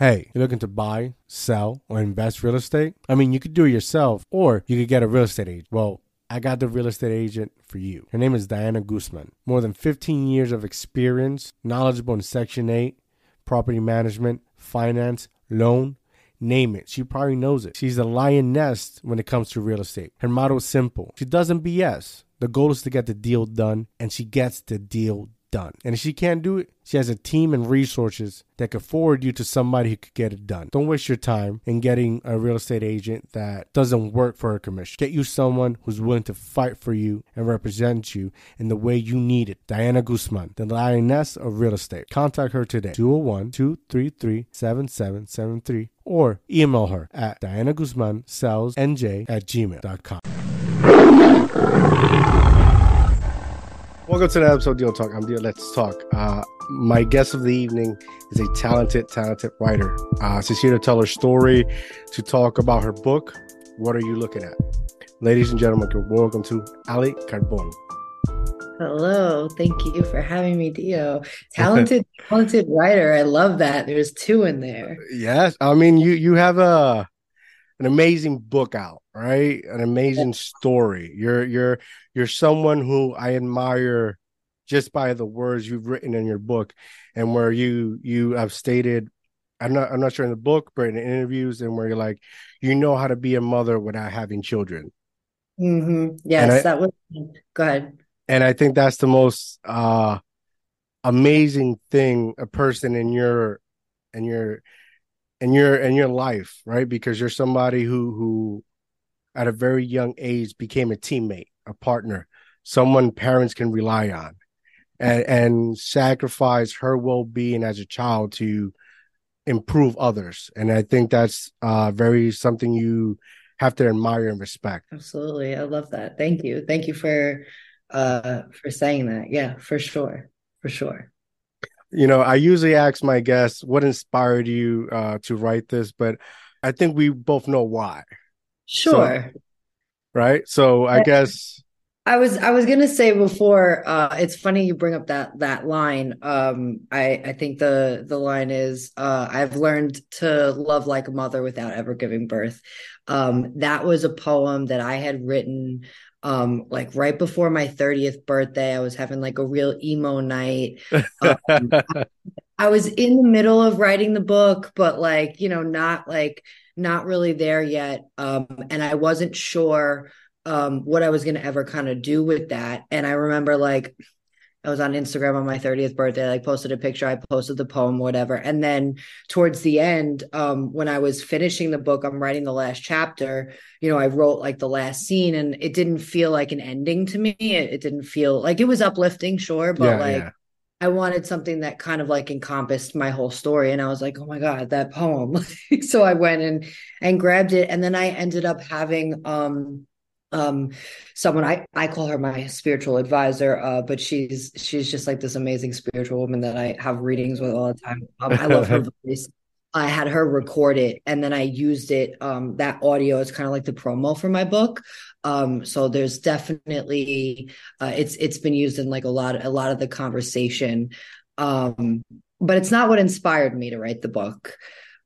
Hey, you're looking to buy, sell, or invest real estate? I mean, you could do it yourself or you could get a real estate agent. Well, I got the real estate agent for you. Her name is Diana Guzman. More than 15 years of experience, knowledgeable in Section 8, property management, finance, loan, name it. She probably knows it. She's a lioness when it comes to real estate. Her motto is simple. She doesn't BS. The goal is to get the deal done, and she gets the deal done. And if she can't do it, she has a team and resources that could forward you to somebody who could get it done. Don't waste your time in getting a real estate agent that doesn't work for a commission. Get you someone who's willing to fight for you and represent you in the way you need it. Diana Guzman, the lioness of real estate. Contact her today, 201 233 7773, or email her at Diana Guzman NJ at gmail.com. Welcome to the episode of DIO Talk. I'm Dio Let's Talk. Uh, my guest of the evening is a talented, talented writer. Uh, she's here to tell her story, to talk about her book. What are you looking at? Ladies and gentlemen, welcome to Ali Carbone. Hello, thank you for having me, Dio. Talented, talented writer. I love that. There's two in there. Yes, I mean you you have a an amazing book out, right? An amazing story. You're you're you're someone who I admire just by the words you've written in your book and where you you have stated I'm not I'm not sure in the book, but in interviews and where you're like, you know how to be a mother without having children. Mm-hmm. Yes, I, that was go ahead. And I think that's the most uh amazing thing a person in your in your in your in your life, right? Because you're somebody who who at a very young age became a teammate, a partner, someone parents can rely on, and and sacrifice her well being as a child to improve others. And I think that's uh very something you have to admire and respect. Absolutely. I love that. Thank you. Thank you for uh for saying that. Yeah, for sure. For sure you know, I usually ask my guests what inspired you uh, to write this, but I think we both know why. Sure. So, right. So I, I guess I was I was gonna say before. Uh, it's funny you bring up that that line. Um, I I think the the line is uh, I've learned to love like a mother without ever giving birth. Um, that was a poem that I had written um like right before my 30th birthday i was having like a real emo night um, I, was in the middle of writing the book but like you know not like not really there yet um and i wasn't sure um what i was going to ever kind of do with that and i remember like I was on Instagram on my 30th birthday. I like posted a picture. I posted the poem, whatever. And then towards the end, um, when I was finishing the book, I'm writing the last chapter. You know, I wrote like the last scene, and it didn't feel like an ending to me. It, it didn't feel like it was uplifting, sure, but yeah, like yeah. I wanted something that kind of like encompassed my whole story. And I was like, oh my God, that poem. so I went and and grabbed it. And then I ended up having um um someone i i call her my spiritual advisor uh but she's she's just like this amazing spiritual woman that i have readings with all the time um, i love her voice i had her record it and then i used it um that audio is kind of like the promo for my book. Um so there's definitely uh it's it's been used in like a lot a lot of the conversation. Um but it's not what inspired me to write the book.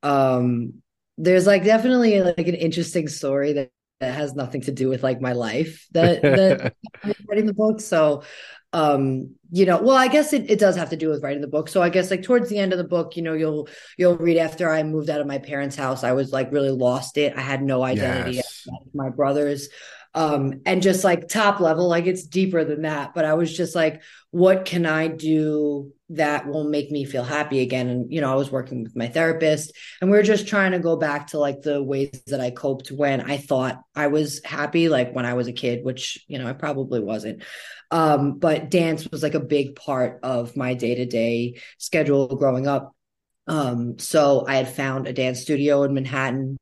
Um there's like definitely like an interesting story that that has nothing to do with like my life that that writing the book. So um you know well i guess it, it does have to do with writing the book. So i guess like towards the end of the book you know you'll you'll read after i moved out of my parents house. I was like really lost it. I had no identity. Yes. my brothers. Um and just like top level like it's deeper than that. But i was just like what can i do that will make me feel happy again. And you know i was working with my therapist and we are just trying to go back to like the ways that i coped when i thought i was happy like when i was a kid which you know i probably wasn't. Um but dance was like a big part of my day-to-day schedule growing up um so i had found a dance studio in manhattan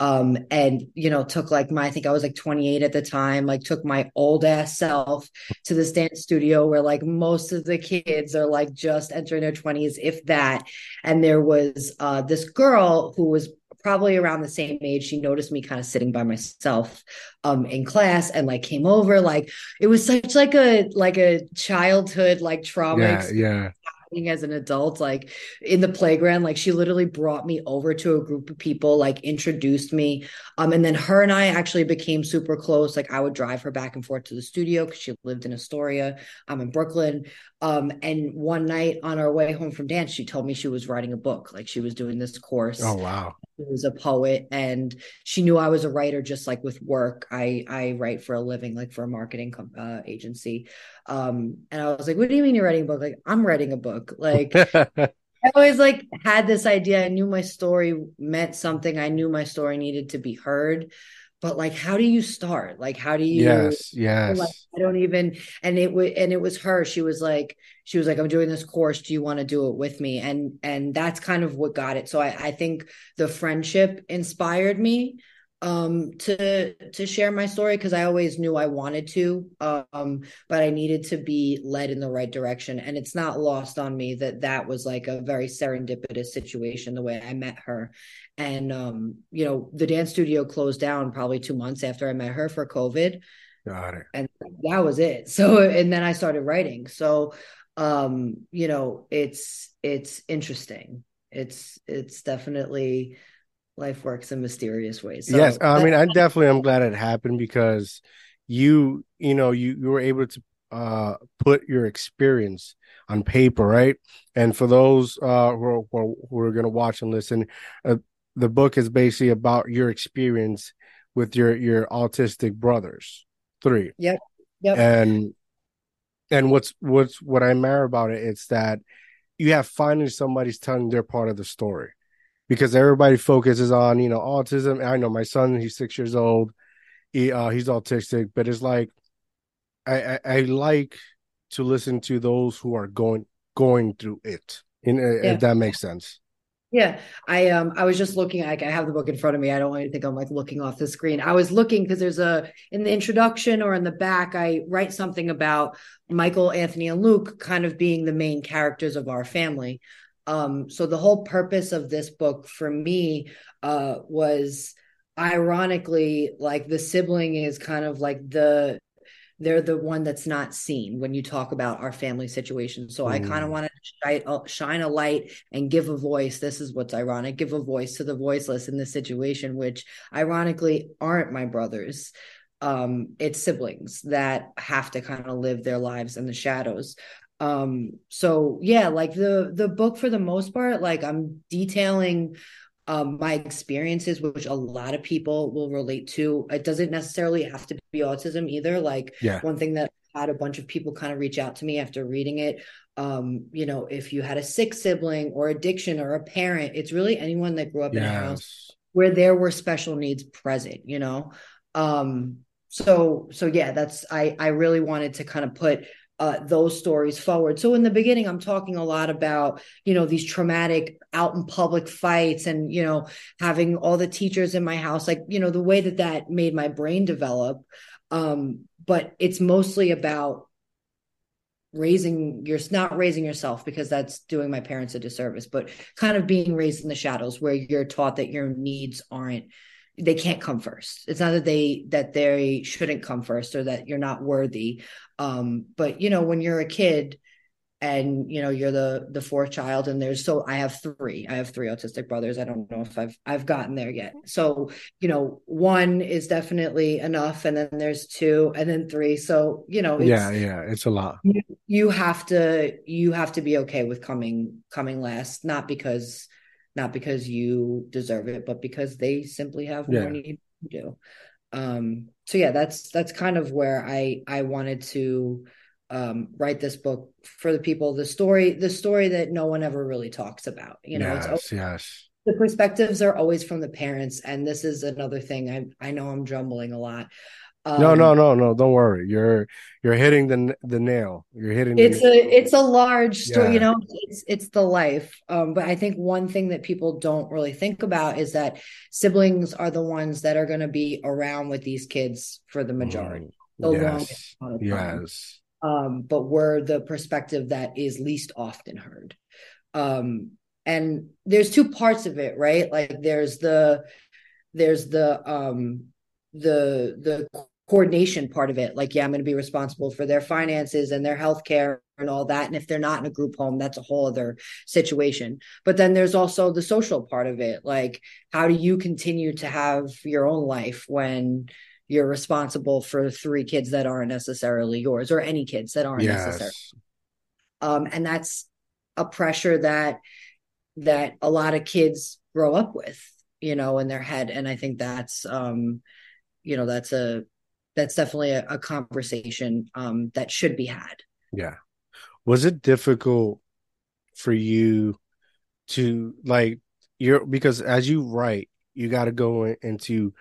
um and you know took like my i think i was like 28 at the time like took my old ass self to this dance studio where like most of the kids are like just entering their 20s if that. And there was uh this girl who was probably around the same age. She noticed me kind of sitting by myself um in class and like came over like it was such like a like a childhood like trauma yeah, yeah as an adult, like in the playground. Like she literally brought me over to a group of people, like introduced me. Um, and then her and I actually became super close. Like I would drive her back and forth to the studio because she lived in Astoria. I'm in Brooklyn. Um, and one night on our way home from dance, she told me she was writing a book. Like she was doing this course. Oh wow. She was a poet and she knew I was a writer just like with work. I I write for a living, like for a marketing uh, agency. Um, and I was like, what do you mean you're writing a book? Like, I'm writing a book. Like I always like had this idea. I knew my story meant something. I knew my story needed to be heard but like how do you start like how do you yes yes like, i don't even and it was and it was her she was like she was like i'm doing this course do you want to do it with me and and that's kind of what got it so i, I think the friendship inspired me um to to share my story because i always knew i wanted to um but i needed to be led in the right direction. And it's not lost on me that that was like a very serendipitous situation the way i met her. And um you know the dance studio closed down probably two months after i met her for covid. Got it. And that was it. So and then i started writing. So um you know it's it's interesting. It's it's definitely life works in mysterious ways. So yes, I mean, I definitely am glad it happened because you, you know, you you were able to uh put your experience on paper, right? And for those uh who are, who are going to watch and listen, uh, the book is basically about your experience with your your autistic brothers, three. Yep. Yep. And and what's what's what I admire about it, it's that you have finally somebody's telling their part of the story because everybody focuses on you know autism. I know my son; he's six years old. He uh, he's autistic, but it's like I, I, I like to listen to those who are going going through it. In, uh, yeah. If that makes sense. Yeah, I um I was just looking like I have the book in front of me. I don't want you to think I'm like looking off the screen. I was looking because there's a in the introduction or in the back I write something about Michael, Anthony and Luke kind of being the main characters of our family. Um, so the whole purpose of this book for me uh, was ironically like the sibling is kind of like the they're the one that's not seen when you talk about our family situation. So mm. I kind of wanted to shine, uh, shine a light and give a voice. This is what's ironic give a voice to the voiceless in this situation, which ironically aren't my brothers. Um, it's siblings that have to kind of live their lives in the shadows um so yeah like the the book for the most part like i'm detailing um my experiences which a lot of people will relate to it doesn't necessarily have to be autism either like yeah. one thing that had a bunch of people kind of reach out to me after reading it um you know if you had a sick sibling or addiction or a parent it's really anyone that grew up yes. in a house where there were special needs present you know um so so yeah that's i i really wanted to kind of put uh, those stories forward. So in the beginning, I'm talking a lot about you know these traumatic out in public fights, and you know having all the teachers in my house, like you know the way that that made my brain develop. Um, but it's mostly about raising you're not raising yourself because that's doing my parents a disservice but kind of being raised in the shadows where you're taught that your needs aren't they can't come first. It's not that they that they shouldn't come first or that you're not worthy. Um but you know when you're a kid and you know you're the the fourth child and there's so i have three i have three autistic brothers. I don't know if i've i've gotten there yet. So you know one is definitely enough and then there's two and then three. So you know yeah yeah it's a lot. you, you have to you have to be okay with coming coming last not because not because you deserve it, but because they simply have yeah. more need to do. Um, so yeah, that's that's kind of where I I wanted to um, write this book for the people. The story, the story that no one ever really talks about. You know, yes, always, yes. The perspectives are always from the parents, and this is another thing. I I know I'm jumbling a lot, um, no, no, no, no. Don't worry. You're you're hitting the the nail. You're hitting. It's the, a it's a large story. Yeah. You know, it's it's the life. Um, but I think one thing that people don't really think about is that siblings are the ones that are going to be around with these kids for the majority, mm. the yes. longest Yes. Um, but we're the perspective that is least often heard. Um, and there's two parts of it, right? Like there's the there's the um the the coordination part of it like yeah i'm going to be responsible for their finances and their health care and all that. And if they're not in a group home, that's a whole other situation. But then there's also the social part of it. Like, how do you continue to have your own life when you're responsible for three kids that aren't necessarily yours or any kids that aren't yes. necessary? Um, and that's a pressure that that a lot of kids grow up with, you know, in their head. And I think that's um, you know, that's a that's definitely a, a conversation um that should be had. Yeah was it difficult for you to like you're because as you write you got to go into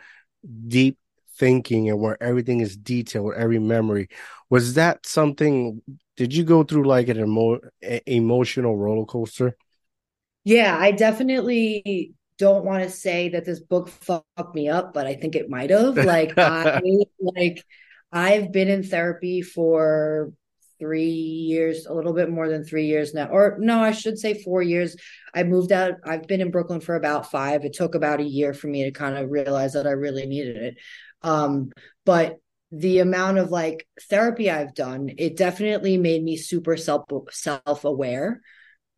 deep thinking and where everything is detailed every memory was that something did you go through like an emo- emotional roller coaster yeah i definitely don't want to say that this book fucked me up but i think it might have like i like i've been in therapy for three years, a little bit more than three years now, or no, I should say four years. I moved out. I've been in Brooklyn for about five. It took about a year for me to kind of realize that I really needed it. Um, but the amount of like therapy I've done, it definitely made me super self self aware.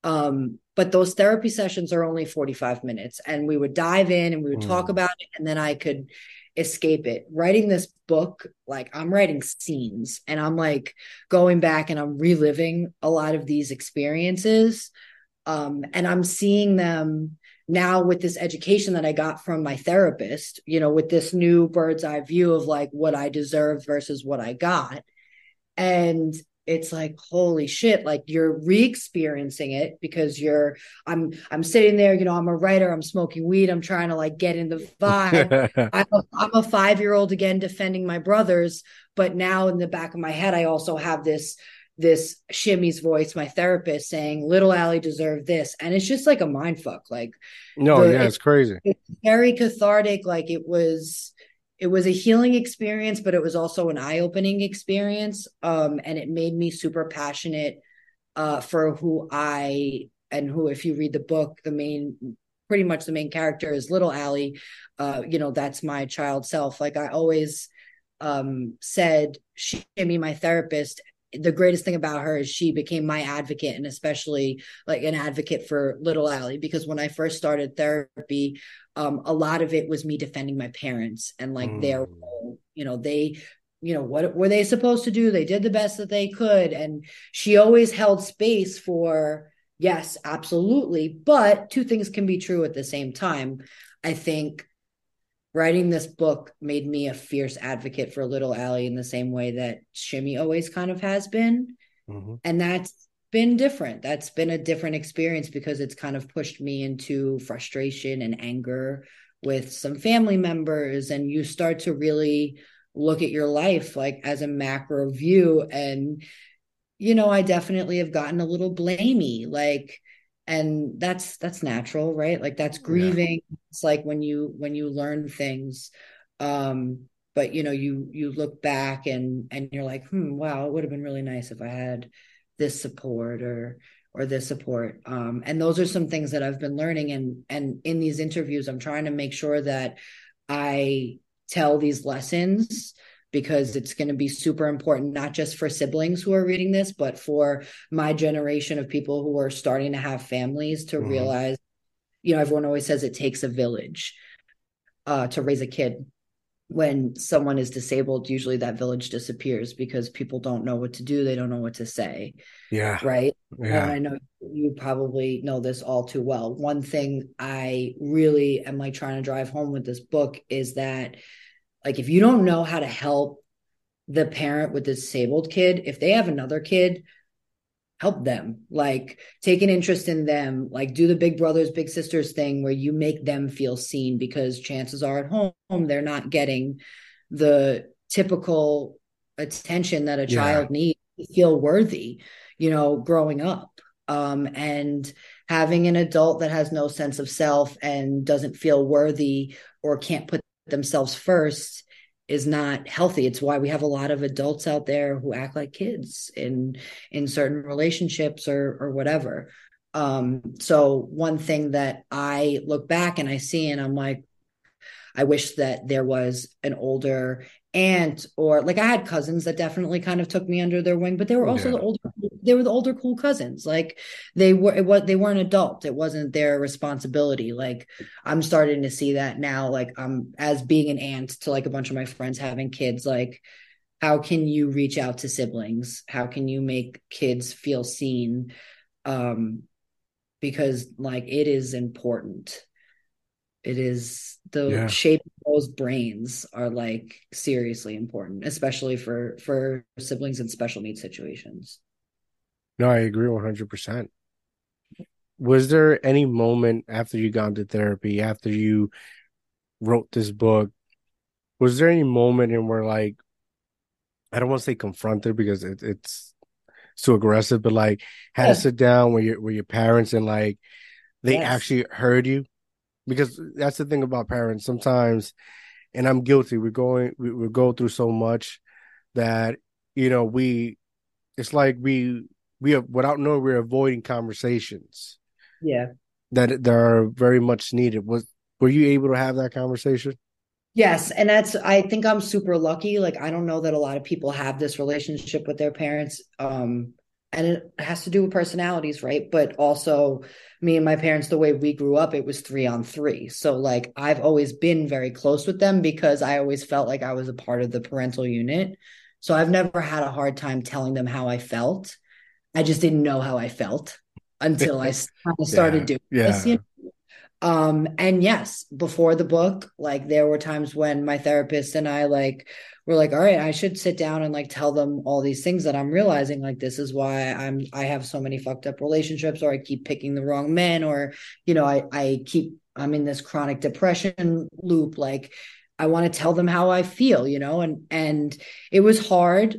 Um, but those therapy sessions are only 45 minutes and we would dive in and we would mm. talk about it and then I could escape it. Writing this book, like I'm writing scenes and I'm like going back and I'm reliving a lot of these experiences. Um, and I'm seeing them now with this education that I got from my therapist, you know, with this new bird's eye view of like what I deserved versus what I got. And it's like holy shit like you're re-experiencing it because you're i'm i'm sitting there you know i'm a writer i'm smoking weed i'm trying to like get in the vibe. I'm, a, I'm a five year old again defending my brothers but now in the back of my head i also have this this shimmy's voice my therapist saying little Ali deserved this. And it's just like a mind fuck like no the, yeah it's, it's crazy. it's very cathartic like it was it was a healing experience, but it was also an eye opening experience. Um, and it made me super passionate uh, for who I and who, if you read the book, the main, pretty much the main character is Little Ali. Uh, you know, that's my child self. Like I always um, said, she me my therapist. The greatest thing about her is she became my advocate, and especially like an advocate for Little Ali. Because when I first started therapy, um, a lot of it was me defending my parents and like mm. their role. You know, they, you know, what were they supposed to do? They did the best that they could. And she always held space for, yes, absolutely. But two things can be true at the same time. I think writing this book made me a fierce advocate for little Ali in the same way that Shimmy always kind of has been. Mm-hmm. And that's been different. That's been a different experience because it's kind of pushed me into frustration and anger with some family members. And you start to really look at your life like as a macro view. And, you know, I definitely have gotten a little blamey. Like, and that's that's natural right? Like that's grieving. Yeah. it's like when you when you learn things um but you know you you look back and and you're like hmm wow it would have been really nice if i had this support or or this support. Um, and those are some things that i've been learning and and in these interviews i'm trying to make sure that i tell these lessons because it's going to be super important not just for siblings who are reading this but for my generation of people who are starting to have families to mm-hmm. realize you know everyone always says it takes a village uh, to raise a kid when someone is disabled, usually that village disappears because people don't know what to do. They don't know what to say. Yeah. Right. Yeah. And I know you probably know this all too well. One thing I really am like trying to drive home with this book is that, like, if you don't know how to help the parent with the disabled kid, if they have another kid, help them. Like take an interest in them. Like do the big brothers big sisters thing where you make them feel seen because chances are at home they're not getting the typical attention that a yeah. child needs to feel worthy you know growing up. Um, and having an adult that has no sense of self and doesn't feel worthy or can't put themselves first is not healthy it's why we have a lot of adults out there who act like kids in in certain relationships or or whatever um so one thing that i look back and i see and i'm like i wish that there was an older aunt or like i had cousins that definitely kind of took me under their wing but there were also yeah. the older they were the older cool cousins. Like they were it was they weren't adult. It wasn't their responsibility. Like I'm starting to see that now. Like I'm as being an aunt to like a bunch of my friends having kids, like how can you reach out to siblings? How can you make kids feel seen? Um, because like it is important. It is the Yeah. shape of those brains are like seriously important, especially for for siblings in special needs situations. No, I agree 100%. Was there any moment after you got into therapy, after you wrote this book, was there any moment in where like I don't want to say confronted because it, it's too aggressive, but like had Yeah. to sit down with your with your parents and like they Yes. actually heard you? Because that's the thing about parents. Sometimes, and I'm guilty, we're going we, we go through so much that you know we it's like we we are without knowing we're avoiding conversations Yeah. that that are very much needed. Was were you able to have that conversation? Yes, and that's I think I'm super lucky. Like I don't know that a lot of people have this relationship with their parents. Um and it has to do with personalities, right? But also me and my parents the way we grew up, it was 3 on 3. So like I've always been very close with them because I always felt like I was a part of the parental unit. So I've never had a hard time telling them how I felt. I just didn't know how I felt until I started doing Yeah. this, you know? Um, and yes, before the book, like there were times when my therapist and I like were like, all right, I should sit down and like tell them all these things that I'm realizing, like this is why I'm I have so many fucked up relationships, or I keep picking the wrong men, or you know, I I keep I'm in this chronic depression loop. Like I want to tell them how I feel, you know, and and it was hard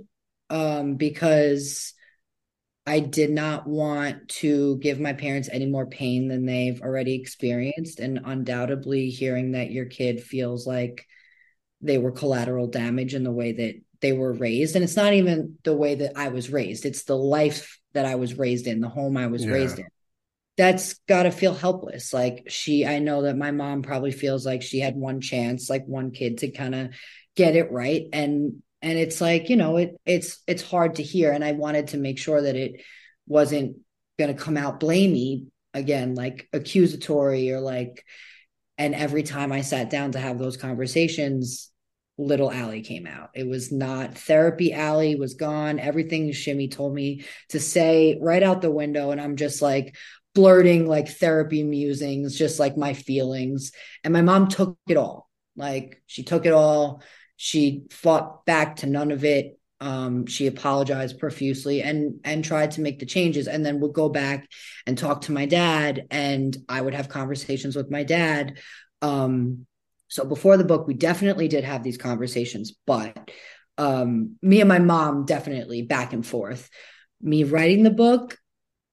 um because I did not want to give my parents any more pain than they've already experienced. And undoubtedly, hearing that your kid feels like they were collateral damage in the way that they were raised. And it's not even the way that I was raised, it's the life that I was raised in, the home I was Yeah. raised in. That's got to feel helpless. Like she, I know that my mom probably feels like she had one chance, like one kid to kind of get it right. And and it's like you know it it's it's hard to hear. And i wanted to make sure that it wasn't going to come out blamey again like accusatory or like and every time i sat down to have those conversations little Ali came out. It was not therapy Ali was gone. Everything shimmy told me to say right out the window. And i'm just like blurting like therapy musings just like my feelings. And my mom took it all. Like she took it all she fought back to none of it. Um, she apologized profusely and and tried to make the changes and then would go back and talk to my dad and i would have conversations with my dad. Um, so before the book we definitely did have these conversations but um, me and my mom definitely back and forth. Me writing the book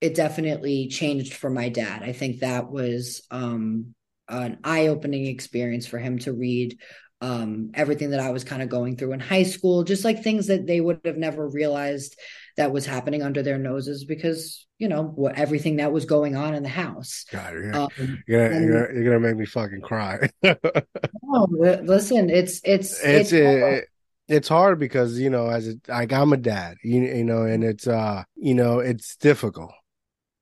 it definitely changed for my dad. I think that was um, an eye-opening experience for him to read um, everything that I was kind of going through in high school, just like things that they would have never realized that was happening under their noses because, you know, what everything that was going on in the house. God, you're gonna, Um, you're, gonna, and- you're, gonna, you're gonna make me fucking cry. li- listen, it's, it's, it's it's, it, it's hard because you know as a, like I'm a dad, you, you know, and it's uh you know it's difficult,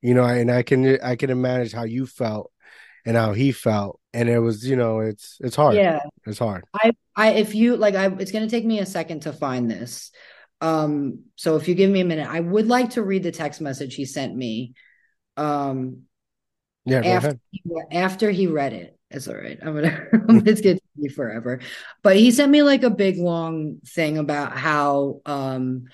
you know, and I can I can imagine how you felt and how he felt, and it was you know it's it's hard, yeah. it's hard. I, I, if you like, I, it's going to take me a second to find this. Um, so if you give me a minute, I would like to read the text message he sent me. Um, Yeah, after after he read it. It's all right. I'm gonna it's gonna take me forever. But he sent me like a big long thing about how um,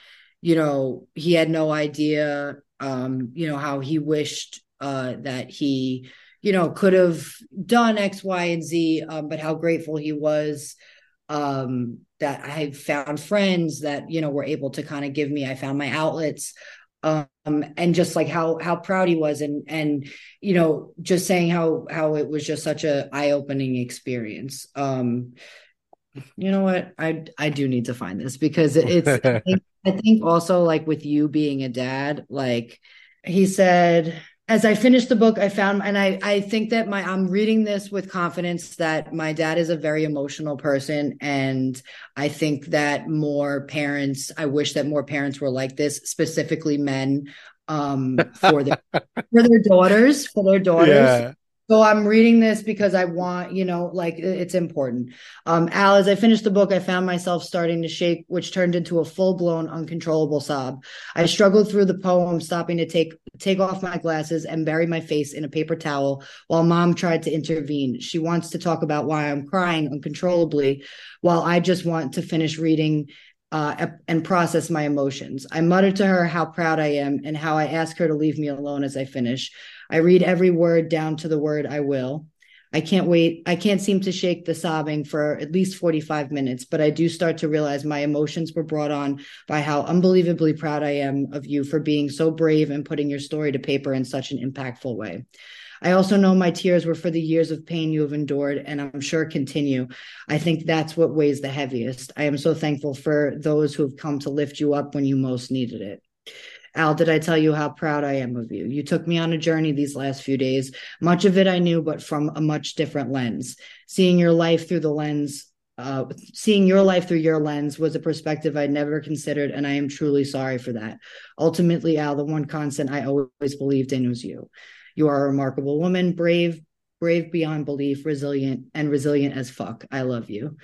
you know, he had no idea um, you know, how he wished uh that he, you know, could have done X, Y, and Z, um, but how grateful he was um that I found friends that, you know, were able to kind of give me, I found my outlets um and just like how how proud he was and and you know just saying how how it was just such a eye-opening experience. Um you know what? I i do need to find this because it's I think, I think also like with you being a dad like he said as I finished the book, I found, and I, I think that my, I'm reading this with confidence that my dad is a very emotional person. And I think that more parents, I wish that more parents were like this, specifically men, um, for their, for their daughters, for their daughters. Yeah. So I'm reading this because I want, you know, like it's important. Um, Al, as I finished the book, I found myself starting to shake, which turned into a full-blown uncontrollable sob. I struggled through the poem, stopping to take take off my glasses and bury my face in a paper towel while mom tried to intervene. She wants to talk about why I'm crying uncontrollably while I just want to finish reading uh, and process my emotions. I mutter to her how proud I am and how I ask her to leave me alone as I finish. I read every word down to the word I will. I can't wait. I can't seem to shake the sobbing for at least 45 minutes, but I do start to realize my emotions were brought on by how unbelievably proud I am of you for being so brave and putting your story to paper in such an impactful way. I also know my tears were for the years of pain you have endured, and I'm sure continue. I think that's what weighs the heaviest. I am so thankful for those who have come to lift you up when you most needed it. Al, did I tell you how proud I am of you? You took me on a journey these last few days. Much of it I knew, but from a much different lens. Seeing your life through the lens, uh, seeing your life through your lens was a perspective I'd never considered, and I am truly sorry for that. Ultimately, Al, the one constant I always believed in was you. You are a remarkable woman, brave, brave beyond belief, resilient, and resilient as fuck. I love you.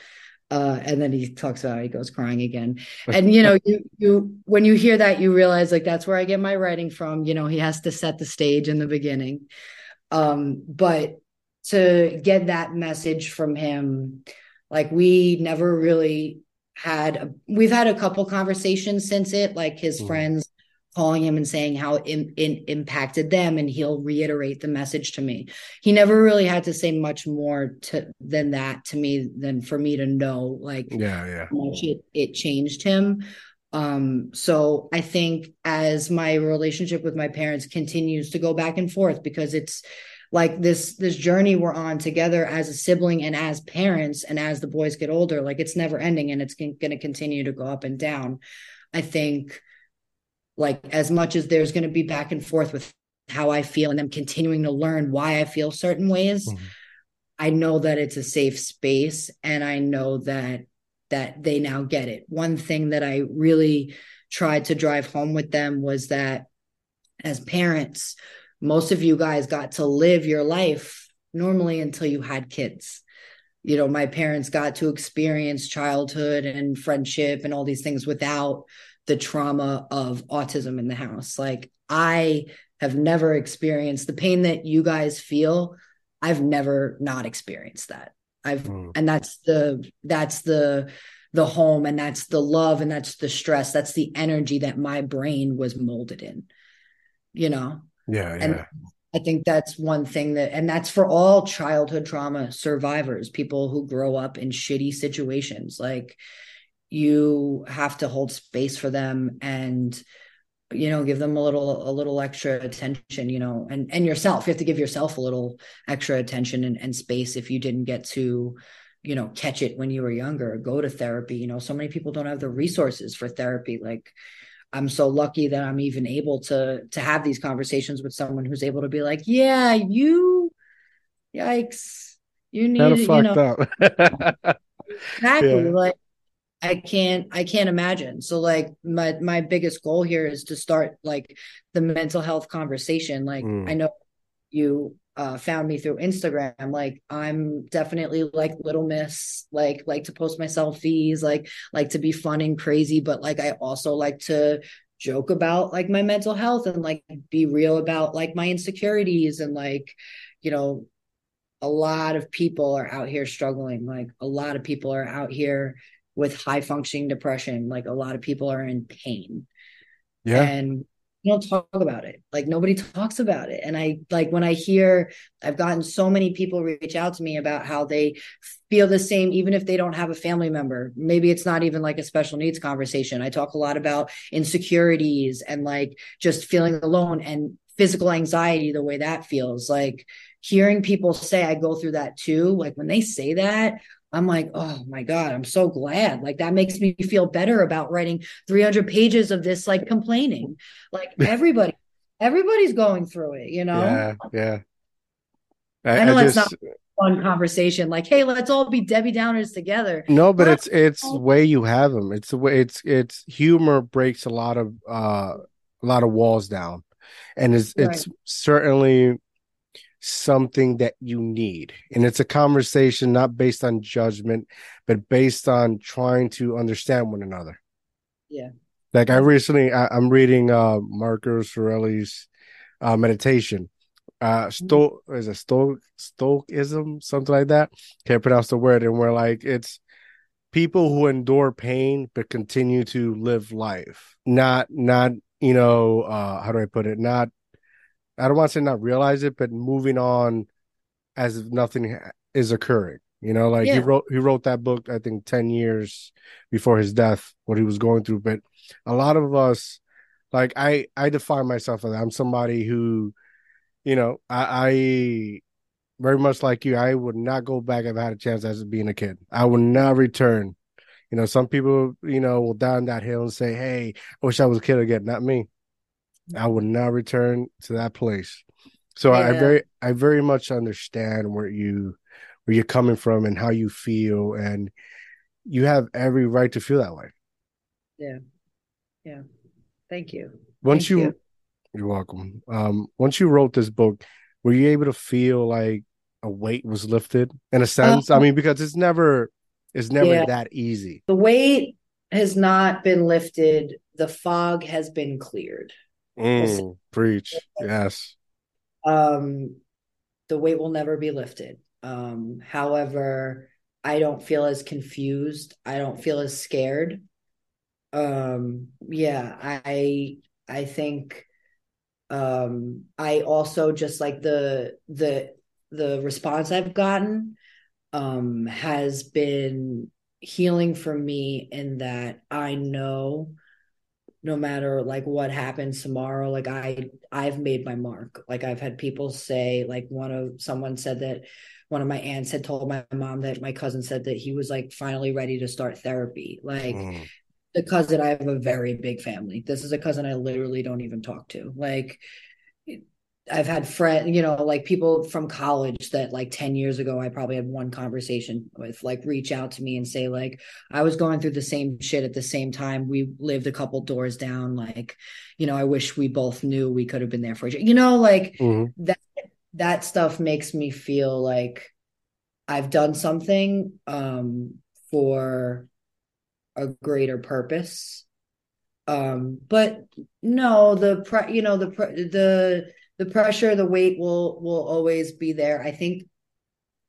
Uh, and then he talks about he goes crying again. And you know you you when you hear that you realize like that's where i get my writing from. You know he has to set the stage in the beginning. Um but to get that message from him like we never really had a, we've had a couple conversations since it like his mm. friends calling him and saying how it in, in, impacted them and he'll reiterate the message to me. He never really had to say much more to than that to me than for me to know like yeah yeah. it, it changed him. Um so i think as my relationship with my parents continues to go back and forth because it's like this this journey we're on together as a sibling and as parents and as the boys get older like it's never ending and it's going to continue to go up and down. I think like as much as there's going to be back and forth with how I feel and them continuing to learn why I feel certain ways, mm-hmm. I know that it's a safe space and I know that that they now get it. One thing that I really tried to drive home with them was that as parents, most of you guys got to live your life normally until you had kids. You know, my parents got to experience childhood and friendship and all these things without the trauma of autism in the house. Like I have never experienced the pain that you guys feel. I've never not experienced that. I've mm. and that's the that's the the home and that's the love and that's the stress. That's the energy that my brain was molded in. You know? Yeah, and yeah. I think that's one thing that, and that's for all childhood trauma survivors, people who grow up in shitty situations. Like, you have to hold space for them and you know give them a little a little extra attention you know and and yourself you have to give yourself a little extra attention and, and space if you didn't get to you know catch it when you were younger go to therapy. You know so many people don't have the resources for therapy. Like i'm so lucky that i'm even able to to have these conversations with someone who's able to be like yeah you yikes you need you know? exactly yeah. like I can't I can't imagine. So like my my biggest goal here is to start like the mental health conversation. Like mm. I know you uh, found me through Instagram. Like I'm definitely like little miss, like like to post my selfies, like like to be fun and crazy, but like I also like to joke about like my mental health and like be real about like my insecurities and like you know a lot of people are out here struggling like a lot of people are out here with high functioning depression like a lot of people are in pain. Yeah. And you don't talk about it. Like nobody talks about it. And i like when i hear i've gotten so many people reach out to me about how they feel the same even if they don't have a family member. Maybe it's not even like a special needs conversation. I talk a lot about insecurities and like just feeling alone and physical anxiety the way that feels. Like hearing people say i go through that too like when they say that I'm like, oh my God, I'm so glad. Like that makes me feel better about writing 300 pages of this, like complaining. Like everybody everybody's going through it, you know? Yeah, yeah. I, I, know I that's just not a fun conversation. Like, hey, let's all be Debbie Downers together. no, but But it's it's the way you have them. It's the way it's it's humor breaks a lot of uh a lot of walls down, and it's right. it's certainly something that you need, and it's a conversation not based on judgment, but based on trying to understand one another. Yeah. Like I recently, I, I'm reading uh Marcus Aurelius's uh meditation. Uh, sto is it sto stoicism, something like that. Can't pronounce the word, and we're like, it's people who endure pain but continue to live life. Not, not you know, uh, how do I put it? Not, I don't want to say not realize it, but moving on as if nothing is occurring. You know, like he wrote he wrote that book, I think, ten years before his death, what he was going through. But a lot of us, like I, I define myself as I'm somebody who, you know, I, I very much like you, I would not go back if I had a chance as being a kid. I would not return. You know, some people, you know, will down that hill and say, Hey, I wish I was a kid again. Not me. I will not return to that place. So I very I very much understand where you where you're coming from and how you feel and you have every right to feel that way. Yeah. Yeah. Thank you. Once Thank you, you. you're welcome. Um once you wrote this book, were you able to feel like a weight was lifted in a sense? I mean, because it's never it's never Yeah. that easy. The weight has not been lifted. The fog has been cleared. Mm, preach. Yes. Um, the weight will never be lifted. Um, however, I don't feel as confused. I don't feel as scared. Um, yeah, I I think um I also just like the the the response I've gotten um has been healing for me in that I know no matter like what happens tomorrow like i i've made my mark. Like i've had people say like one of someone said that one of my aunts had told my mom that my cousin said that he was like finally ready to start therapy. Like Mm, the cousin i have a very big family. This is a cousin i literally don't even talk to. Like I've had friends, you know, like people from college that like 10 years ago, I probably had one conversation with, like reach out to me and say, like, I was going through the same shit at the same time. We lived a couple doors down. Like, you know, I wish we both knew we could have been there for each other. You know, like mhm. that that stuff makes me feel like I've done something um for a greater purpose. Um, but no, the pre you know, the pre the the pressure, the weight will will always be there. I think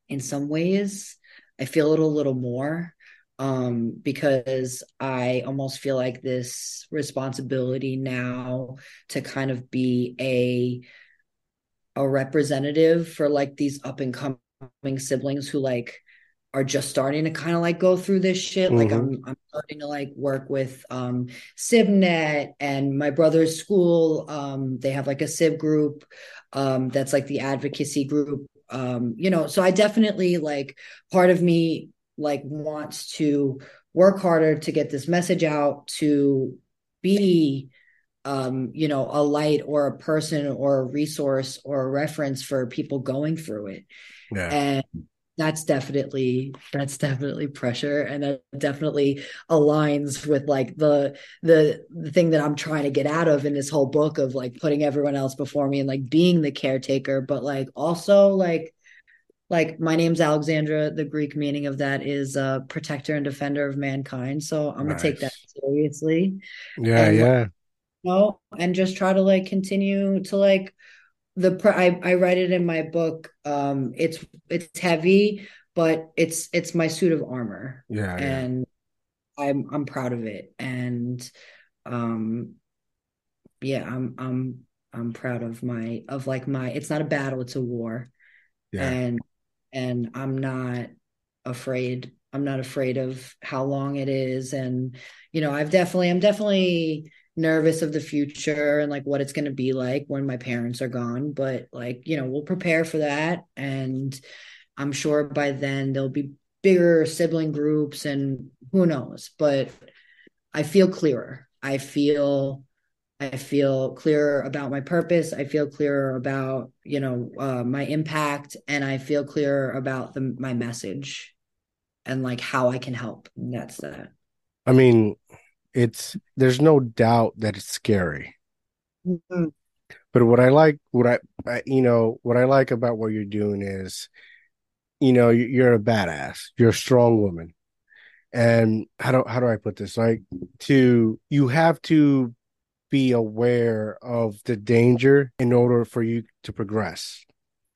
in some ways I feel it a little more um because I almost feel like this responsibility now to kind of be a a representative for like these up and coming siblings who like are just starting to kind of like go through this shit. Like Mhm. I'm I'm starting to like work with um SibNet and my brother's school. Um they have like a Sib group um that's like the advocacy group. Um, you know, so I definitely like part of me like wants to work harder to get this message out to be um, you know, a light or a person or a resource or a reference for people going through it. Yeah. And that's definitely that's definitely pressure and that definitely aligns with like the the the thing that I'm trying to get out of in this whole book of like putting everyone else before me and like being the caretaker, but like also like like my name's Alexandra. The Greek meaning of that is uh protector and defender of mankind. So I'm gonna take that seriously Yeah, and yeah. know, and just try to like continue to like the I I write it in my book. Um, it's it's heavy, but it's it's my suit of armor, Yeah, yeah. and I'm I'm proud of it. And um, yeah, I'm I'm I'm proud of my of like my. It's not a battle; it's a war, Yeah. and and I'm not afraid. I'm not afraid of how long it is, and you know, I've definitely I'm definitely nervous of the future and like what it's going to be like when my parents are gone but like you know we'll prepare for that and i'm sure by then there'll be bigger sibling groups and who knows but i feel clearer i feel I feel clearer about my purpose. I feel clearer about, you know, uh, my impact, and I feel clearer about the my message and like how I can help. And that's that. I mean, it's there's no doubt that it's scary. Mhm. But what I like, what I, you know, what I like about what you're doing is, you know, you- you're a badass. You're a strong woman. And how do how do I put this? Like to you have to be aware of the danger in order for you to progress.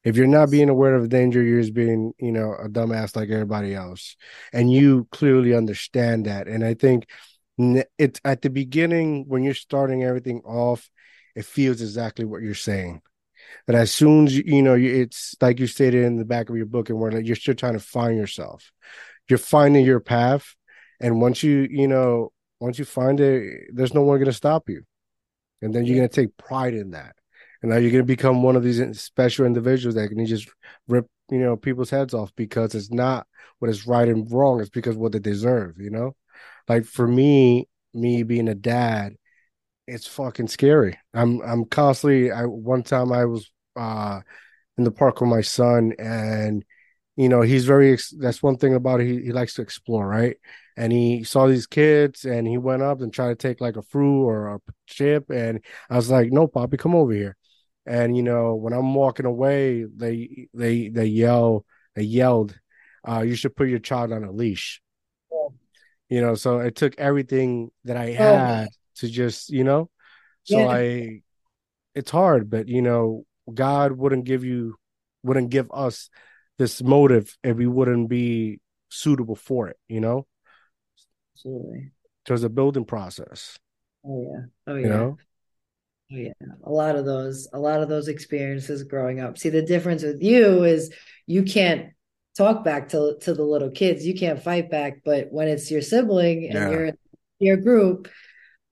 If you're not being aware of the danger, you're just being, you know, a dumbass like everybody else. And you clearly understand that. And I think it's at the beginning when you're starting everything off, it feels exactly what you're saying. That as soon as you, you know, it's like you stated in the back of your book, and where like you're still trying to find yourself. You're finding your path, and once you, you know, once you find it, there's no one going to stop you and then you're going to take pride in that and now you're going to become one of these special individuals that can just rip you know people's heads off because it's not what is right and wrong it's because what they deserve you know like for me me being a dad it's fucking scary. I'm i'm constantly i one time i was uh in the park with my son and you know he's very that's one thing about it he, he likes to explore right? And he saw these kids and he went up and tried to take like a fruit or a chip and i was like no poppy come over here. And you know when i'm walking away they they they yell they yelled uh you should put your child on a leash you know so it took everything that i Oh, had to just you know so yeah, i it's hard but you know god wouldn't give you wouldn't give us this motive if we wouldn't be suitable for it you know absolutely. there's a building process Oh yeah. Oh you yeah. know Oh yeah. A lot of those, a lot of those experiences growing up. See, the difference with you is you can't talk back to to the little kids. You can't fight back, but when it's your sibling and yeah you're in your group,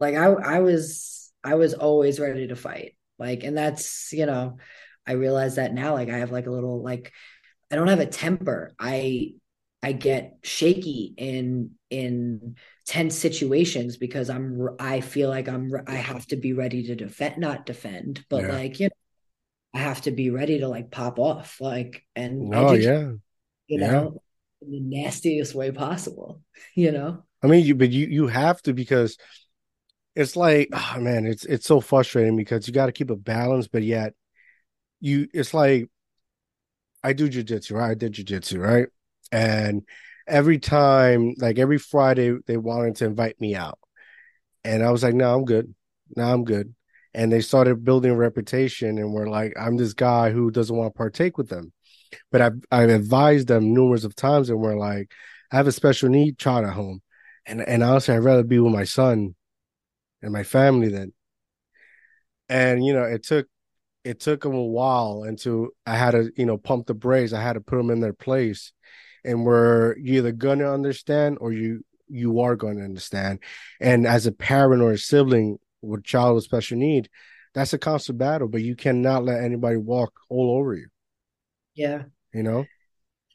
like I I was I was always ready to fight. Like, and that's, you know, I realize that now. Like I have like a little like I don't have a temper. I I get shaky in in tense situations because I'm I feel like I'm I have to be ready to defend, not defend, but yeah like you know, I have to be ready to like pop off, like and oh educate, yeah you yeah know, in the nastiest way possible, you know. i mean you but you you have to because it's like oh man it's it's so frustrating because you got to keep a balance but yet you it's like I do jujitsu, right? I did jujitsu, right? And every time, like every Friday, they wanted to invite me out. And I was like, no, I'm good. No, I'm good. And they started building a reputation and were like, I'm this guy who doesn't want to partake with them. But I've, I've advised them numerous of times and we're like, I have a special need child at home. And, and honestly, I'd rather be with my son and my family than. And, you know, it took it took them a while until I had to, you know, pump the brakes. I had to put them in their place, and we're either gonna understand or you you are going to understand. And as a parent or a sibling with child with special need, that's a constant battle. But you cannot let anybody walk all over you. Yeah. You know?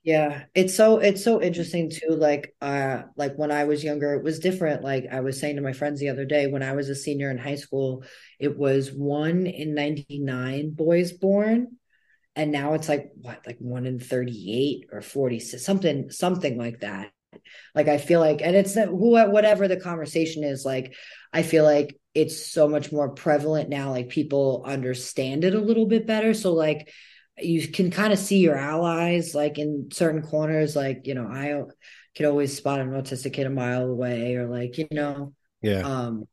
Yeah, it's so it's so interesting too. Like, uh, like when I was younger, it was different. Like I was saying to my friends the other day, when I was a senior in high school, it was one in 99 boys born, and now it's like what, like one in 38 or 46, something, something like that. Like I feel like, and it's who whatever the conversation is, like I feel like it's so much more prevalent now. Like people understand it a little bit better. So like you can kind of see your allies like in certain corners. Like, you know, I could always spot an autistic kid a mile away or like, you know, Yeah. um,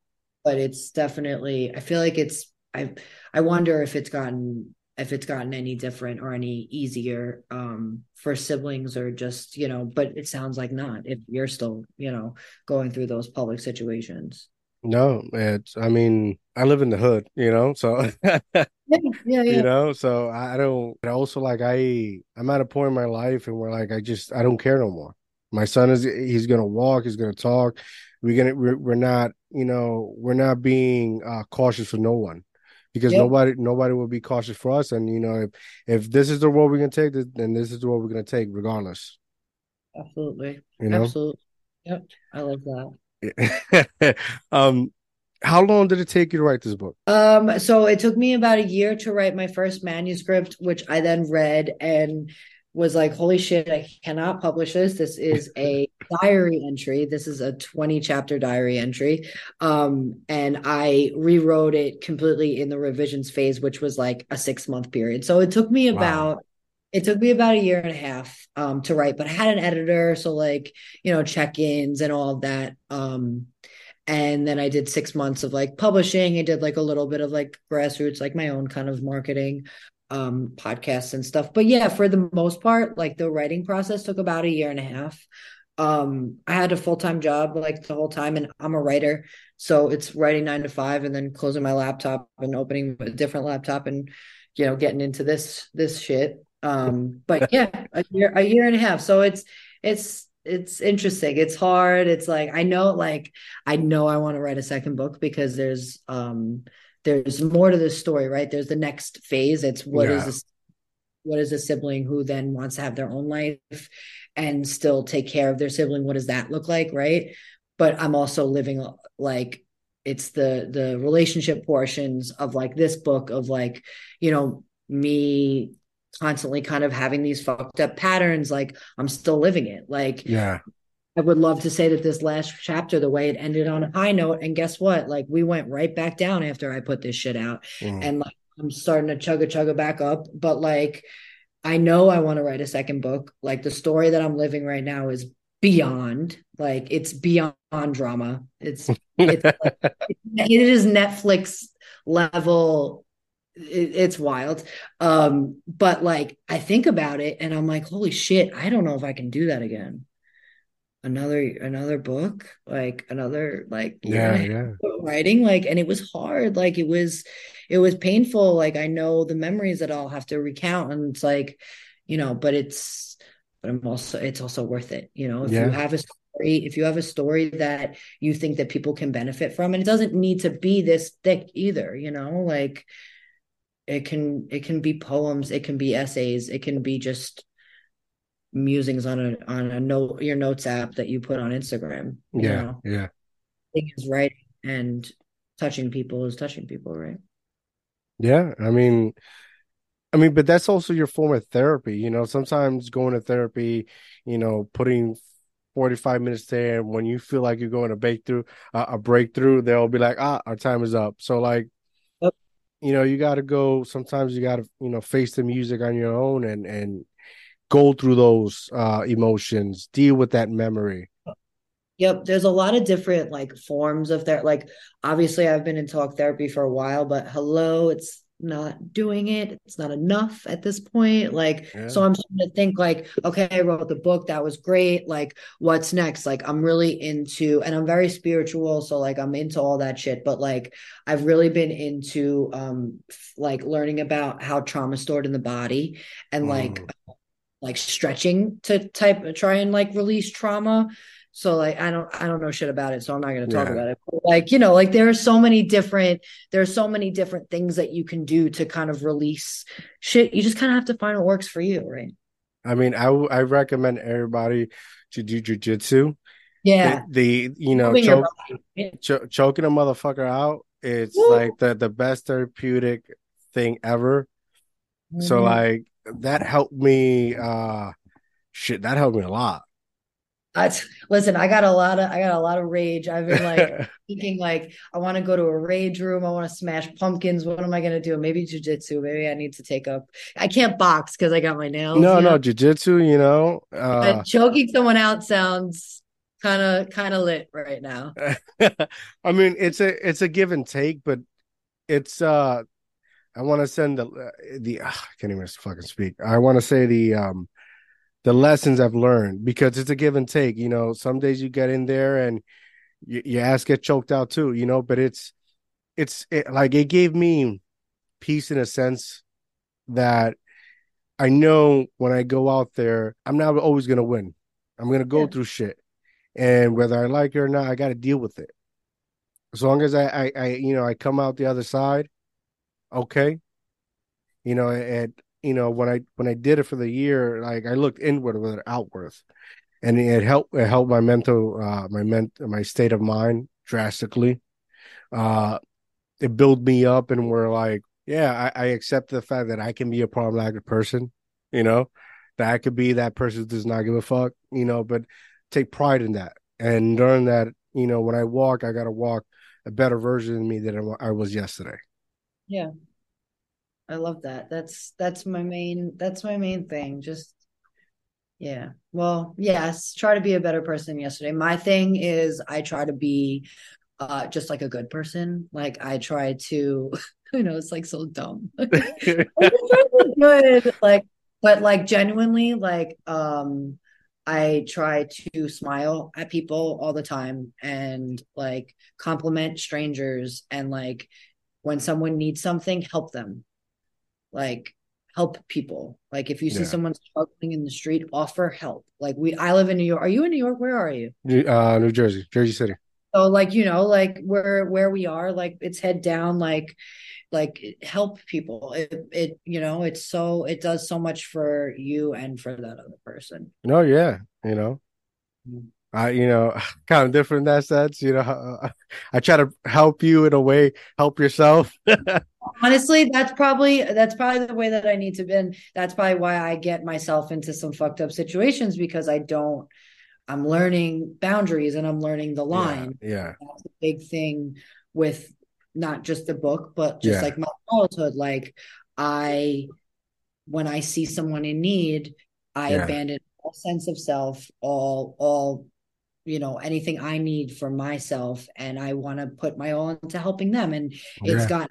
but it's definitely I feel like it's I I wonder if it's gotten if it's gotten any different or any easier um for siblings or just you know but it sounds like not if you're still you know going through those public situations No, it's. I mean, I live in the hood, you know, so yeah yeah you know, so I don't. Also like I. I'm at a point in my life and we're like I just I don't care no more. My son is he's gonna walk, he's gonna talk. We're gonna we're, we're not you know we're not being uh, cautious for no one because yep nobody nobody will be cautious for us. And you know if if this is the road we're gonna take, then this is the road we're gonna take regardless. absolutely You know. absolutely yep I love that um How long did it take you to write this book? Um, so it took me about a year to write my first manuscript, which I then read and was like, holy shit, I cannot publish this. This is a diary entry. This is a 20 chapter diary entry. Um, and I rewrote it completely in the revisions phase, which was like a six month period. So it took me about wow. It took me about a year and a half um to write, but I had an editor, so like, you know, check-ins and all of that. Um and then I did six months of like publishing. I did like a little bit of like grassroots, like my own kind of marketing um podcasts and stuff. But yeah, for the most part, like the writing process took about a year and a half. Um, I had a full-time job like the whole time, and I'm a writer. So it's writing nine to five and then closing my laptop and opening a different laptop and you know, getting into this this shit. Um, but yeah, a year a year and a half. So it's it's it's interesting. It's hard. It's like I know like I know I want to write a second book because there's um there's more to this story, right? There's the next phase. It's what yeah. is this what is a sibling who then wants to have their own life and still take care of their sibling? What does that look like, right? But I'm also living like it's the the relationship portions of like this book of like, you know, me constantly kind of having these fucked up patterns like i'm still living it. Like yeah. I would love to say that this last chapter the way it ended on a high note and guess what? Like we went right back down after i put this shit out. Mm. and like i'm starting to chugga chugga back up. But like i know i want to write a second book. Like the story that i'm living right now is beyond. Like it's beyond drama. It's it's like, it is netflix level it, it's wild. Um, but like I think about it and I'm like, holy shit, I don't know if I can do that again. Another another book, like another like yeah, yeah. writing, like, and it was hard. Like it was it was painful. Like I know the memories that I'll have to recount, and it's like, you know, but it's but I'm also it's also worth it. You know, if yeah. you have a story, if you have a story that you think that people can benefit from, and it doesn't need to be this thick either, you know, like it can it can be poems it can be essays it can be just musings on a on a note your notes app that you put on instagram yeah know? yeah. Thing is writing and touching people is touching people right? Yeah i mean i mean but that's also your form of therapy you know? Sometimes going to therapy you know putting 45 minutes there and when you feel like you're going to break through uh, a breakthrough they'll be like ah our time is up. So like you know you got to go sometimes you got to you know face the music on your own and and go through those uh emotions deal with that memory. Yep there's a lot of different like forms of that like obviously i've been in talk therapy for a while but hello it's not doing it. It's not enough at this point. Like, yeah. so I'm starting to think like, okay, I wrote the book. That was great. Like, what's next? Like, I'm really into, and I'm very spiritual. So like, I'm into all that shit. But like, I've really been into, um, like learning about how trauma stored in the body and like, mm. like stretching to type, try and like release trauma. So like I don't I don't know shit about it, so I'm not going to talk yeah. about it. But like you know, like there are so many different there are so many different things that you can do to kind of release shit. You just kind of have to find what works for you, right? I mean, I I recommend everybody to do jujitsu. Yeah, the, the you know choke, cho- choking a motherfucker out. It's Woo. like the the best therapeutic thing ever. Mm-hmm. So like that helped me. uh Shit, that helped me a lot. I listen, I got a lot of I got a lot of rage. I've been like thinking like I want to go to a rage room. I want to smash pumpkins. What am I gonna do? Maybe jujitsu. Maybe I need to take up. I can't box because I got my nails. No, no, jujitsu. You know, uh... choking someone out sounds kind of kind of lit right now. I mean, it's a it's a give and take, but it's uh, I want to send the the uh, I can't even fucking speak. I want to say the um the lessons I've learned because it's a give and take. You know, some days you get in there and y- your ass get choked out too. You know, but it's it's it, like it gave me peace in a sense that I know when I go out there, I'm not always gonna win. I'm gonna go yeah. through shit, and whether I like it or not, I got to deal with it. As long as I, I, I, you know, I come out the other side, okay. You know, and you know when I when I did it for the year, like I looked inward with outward, and it helped it helped my mental uh my ment my state of mind drastically. uh it built me up and we're like yeah I, I accept the fact that i can be a problematic person you know that i could be that person who does not give a fuck you know but take pride in that and learn that you know when i walk i gotta walk a better version of me than i was yesterday. Yeah i love that that's that's my main that's my main thing just yeah. Well, yes, try to be a better person yesterday. My thing is I try to be uh just like a good person. Like I try to you know, it's like so dumb. good. Like but like genuinely like um I try to smile at people all the time and like compliment strangers and like when someone needs something, help them. Like help people. Like if you see yeah. someone struggling in the street, offer help. Like we, I live in New York. Are you in New York? Where are you? Uh, New Jersey, Jersey City. So like you know, like where where we are, like it's head down, like like help people. It it you know, it's so it does so much for you and for that other person. No, yeah, you know. I, you know, kind of different in that sense. You know, I try to help you in a way, help yourself. Honestly, that's probably that's probably the way that I need to be. And that's probably why I get myself into some fucked up situations because I don't. I'm learning boundaries and I'm learning the line. Yeah, yeah. that's a big thing with not just the book, but just yeah. like my childhood. Like I, when I see someone in need, I yeah. abandon all sense of self, all all you know anything i need for myself and i want to put my all into helping them and yeah. it's got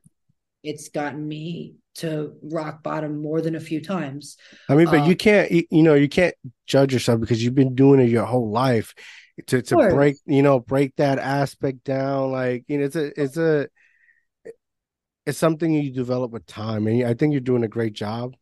it's gotten me to rock bottom more than a few times. I mean but um, you can't you know you can't judge yourself because you've been doing it your whole life to to break you know break that aspect down like you know it's a it's a it's something you develop with time and i think you're doing a great job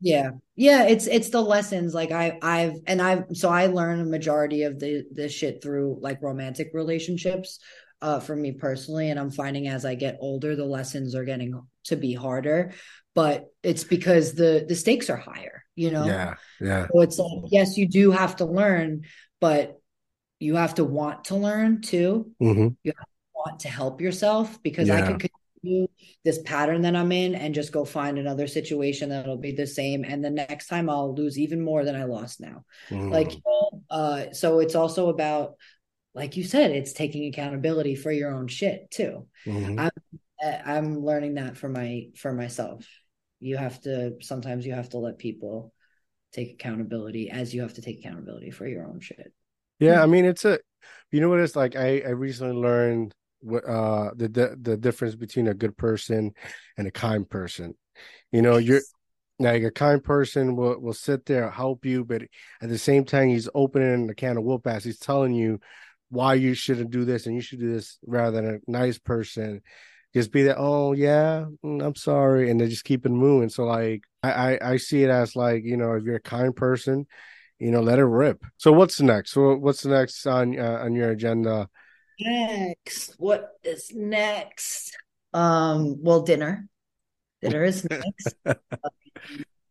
yeah. Yeah, it's it's the lessons like I I've and I've so I learn a majority of the the shit through like romantic relationships uh for me personally and I'm finding as I get older the lessons are getting to be harder but it's because the the stakes are higher, you know. Yeah. Yeah. So it's like yes, you do have to learn, but you have to want to learn too. Mm-hmm. You want to help yourself because yeah. I could this pattern that I'm in and just go find another situation that'll be the same. And the next time I'll lose even more than I lost now. Mm. Like, uh, so it's also about, like you said, it's taking accountability for your own shit too. Mm-hmm. I'm, I'm learning that for my, for myself. You have to, sometimes you have to let people take accountability as you have to take accountability for your own shit. Yeah. I mean, it's a, you know what it's like? I, I recently learned uh the, the the difference between a good person and a kind person. You know you're like a kind person will will sit there help you but at the same time he's opening a can of whoop ass. He's telling you why you shouldn't do this and you should do this rather than a nice person. Just be that oh yeah mm, i'm sorry and they just keep it moving. So like I, I i see it as like you know if you're a kind person you know let it rip. So what's next? So what's the next on uh, on your agenda next? What is next? Um, well, dinner. Dinner is next.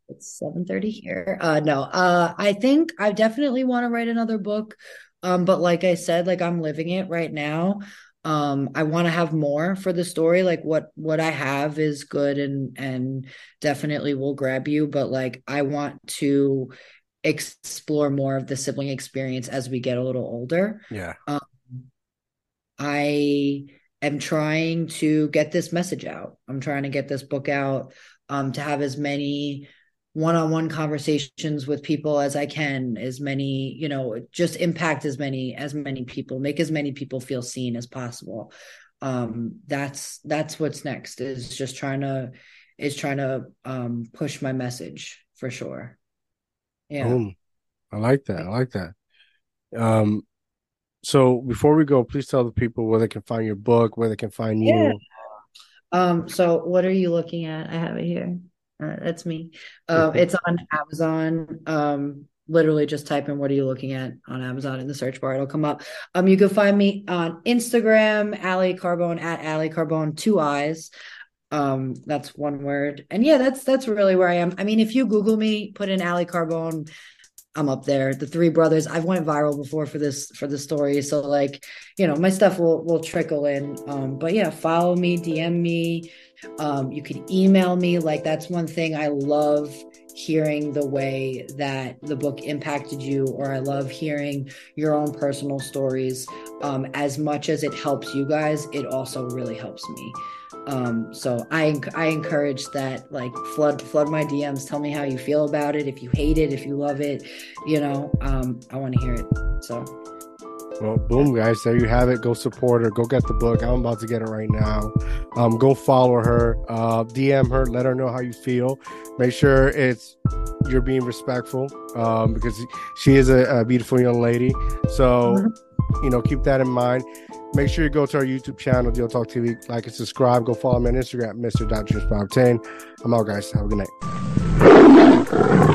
it's 7:30 here. Uh no. Uh I think I definitely want to write another book. Um, but like I said, like I'm living it right now. Um, I want to have more for the story. Like what what I have is good and and definitely will grab you, but like I want to explore more of the sibling experience as we get a little older. Yeah. Um, I am trying to get this message out. I'm trying to get this book out um, to have as many one-on-one conversations with people as I can, as many, you know, just impact as many as many people, make as many people feel seen as possible. Um, that's that's what's next is just trying to is trying to um, push my message for sure. Yeah. Um, I like that. I like that. Um, so before we go, please tell the people where they can find your book, where they can find you. Yeah. Um, so what are you looking at? I have it here. Uh, that's me. Uh, it's on Amazon. Um, literally just type in what are you looking at on Amazon in the search bar. It'll come up. Um, you can find me on Instagram, Ali Carbone at Ali Carbone, two eyes. Um, that's one word. And yeah, that's that's really where I am. I mean, if you Google me, put in Ali Carbone, I'm up there. The three brothers, I've went viral before for this for the story. So like, you know, my stuff will will trickle in. Um, but yeah, follow me, DM me. Um, you can email me. Like that's one thing I love hearing the way that the book impacted you, or I love hearing your own personal stories. Um, as much as it helps you guys, it also really helps me. Um, so I I encourage that like flood flood my DMs. Tell me how you feel about it. If you hate it, if you love it, you know, um, I want to hear it. So. Well, boom, guys. There you have it. Go support her. Go get the book. I'm about to get it right now. Um, go follow her. Uh, DM her. Let her know how you feel. Make sure it's you're being respectful um, because she is a, a beautiful young lady. So, mm-hmm. you know, keep that in mind. Make sure you go to our YouTube channel, DIO Talk TV, like and subscribe. Go follow me on Instagram, Mr. Dr. I'm out, guys. Have a good night.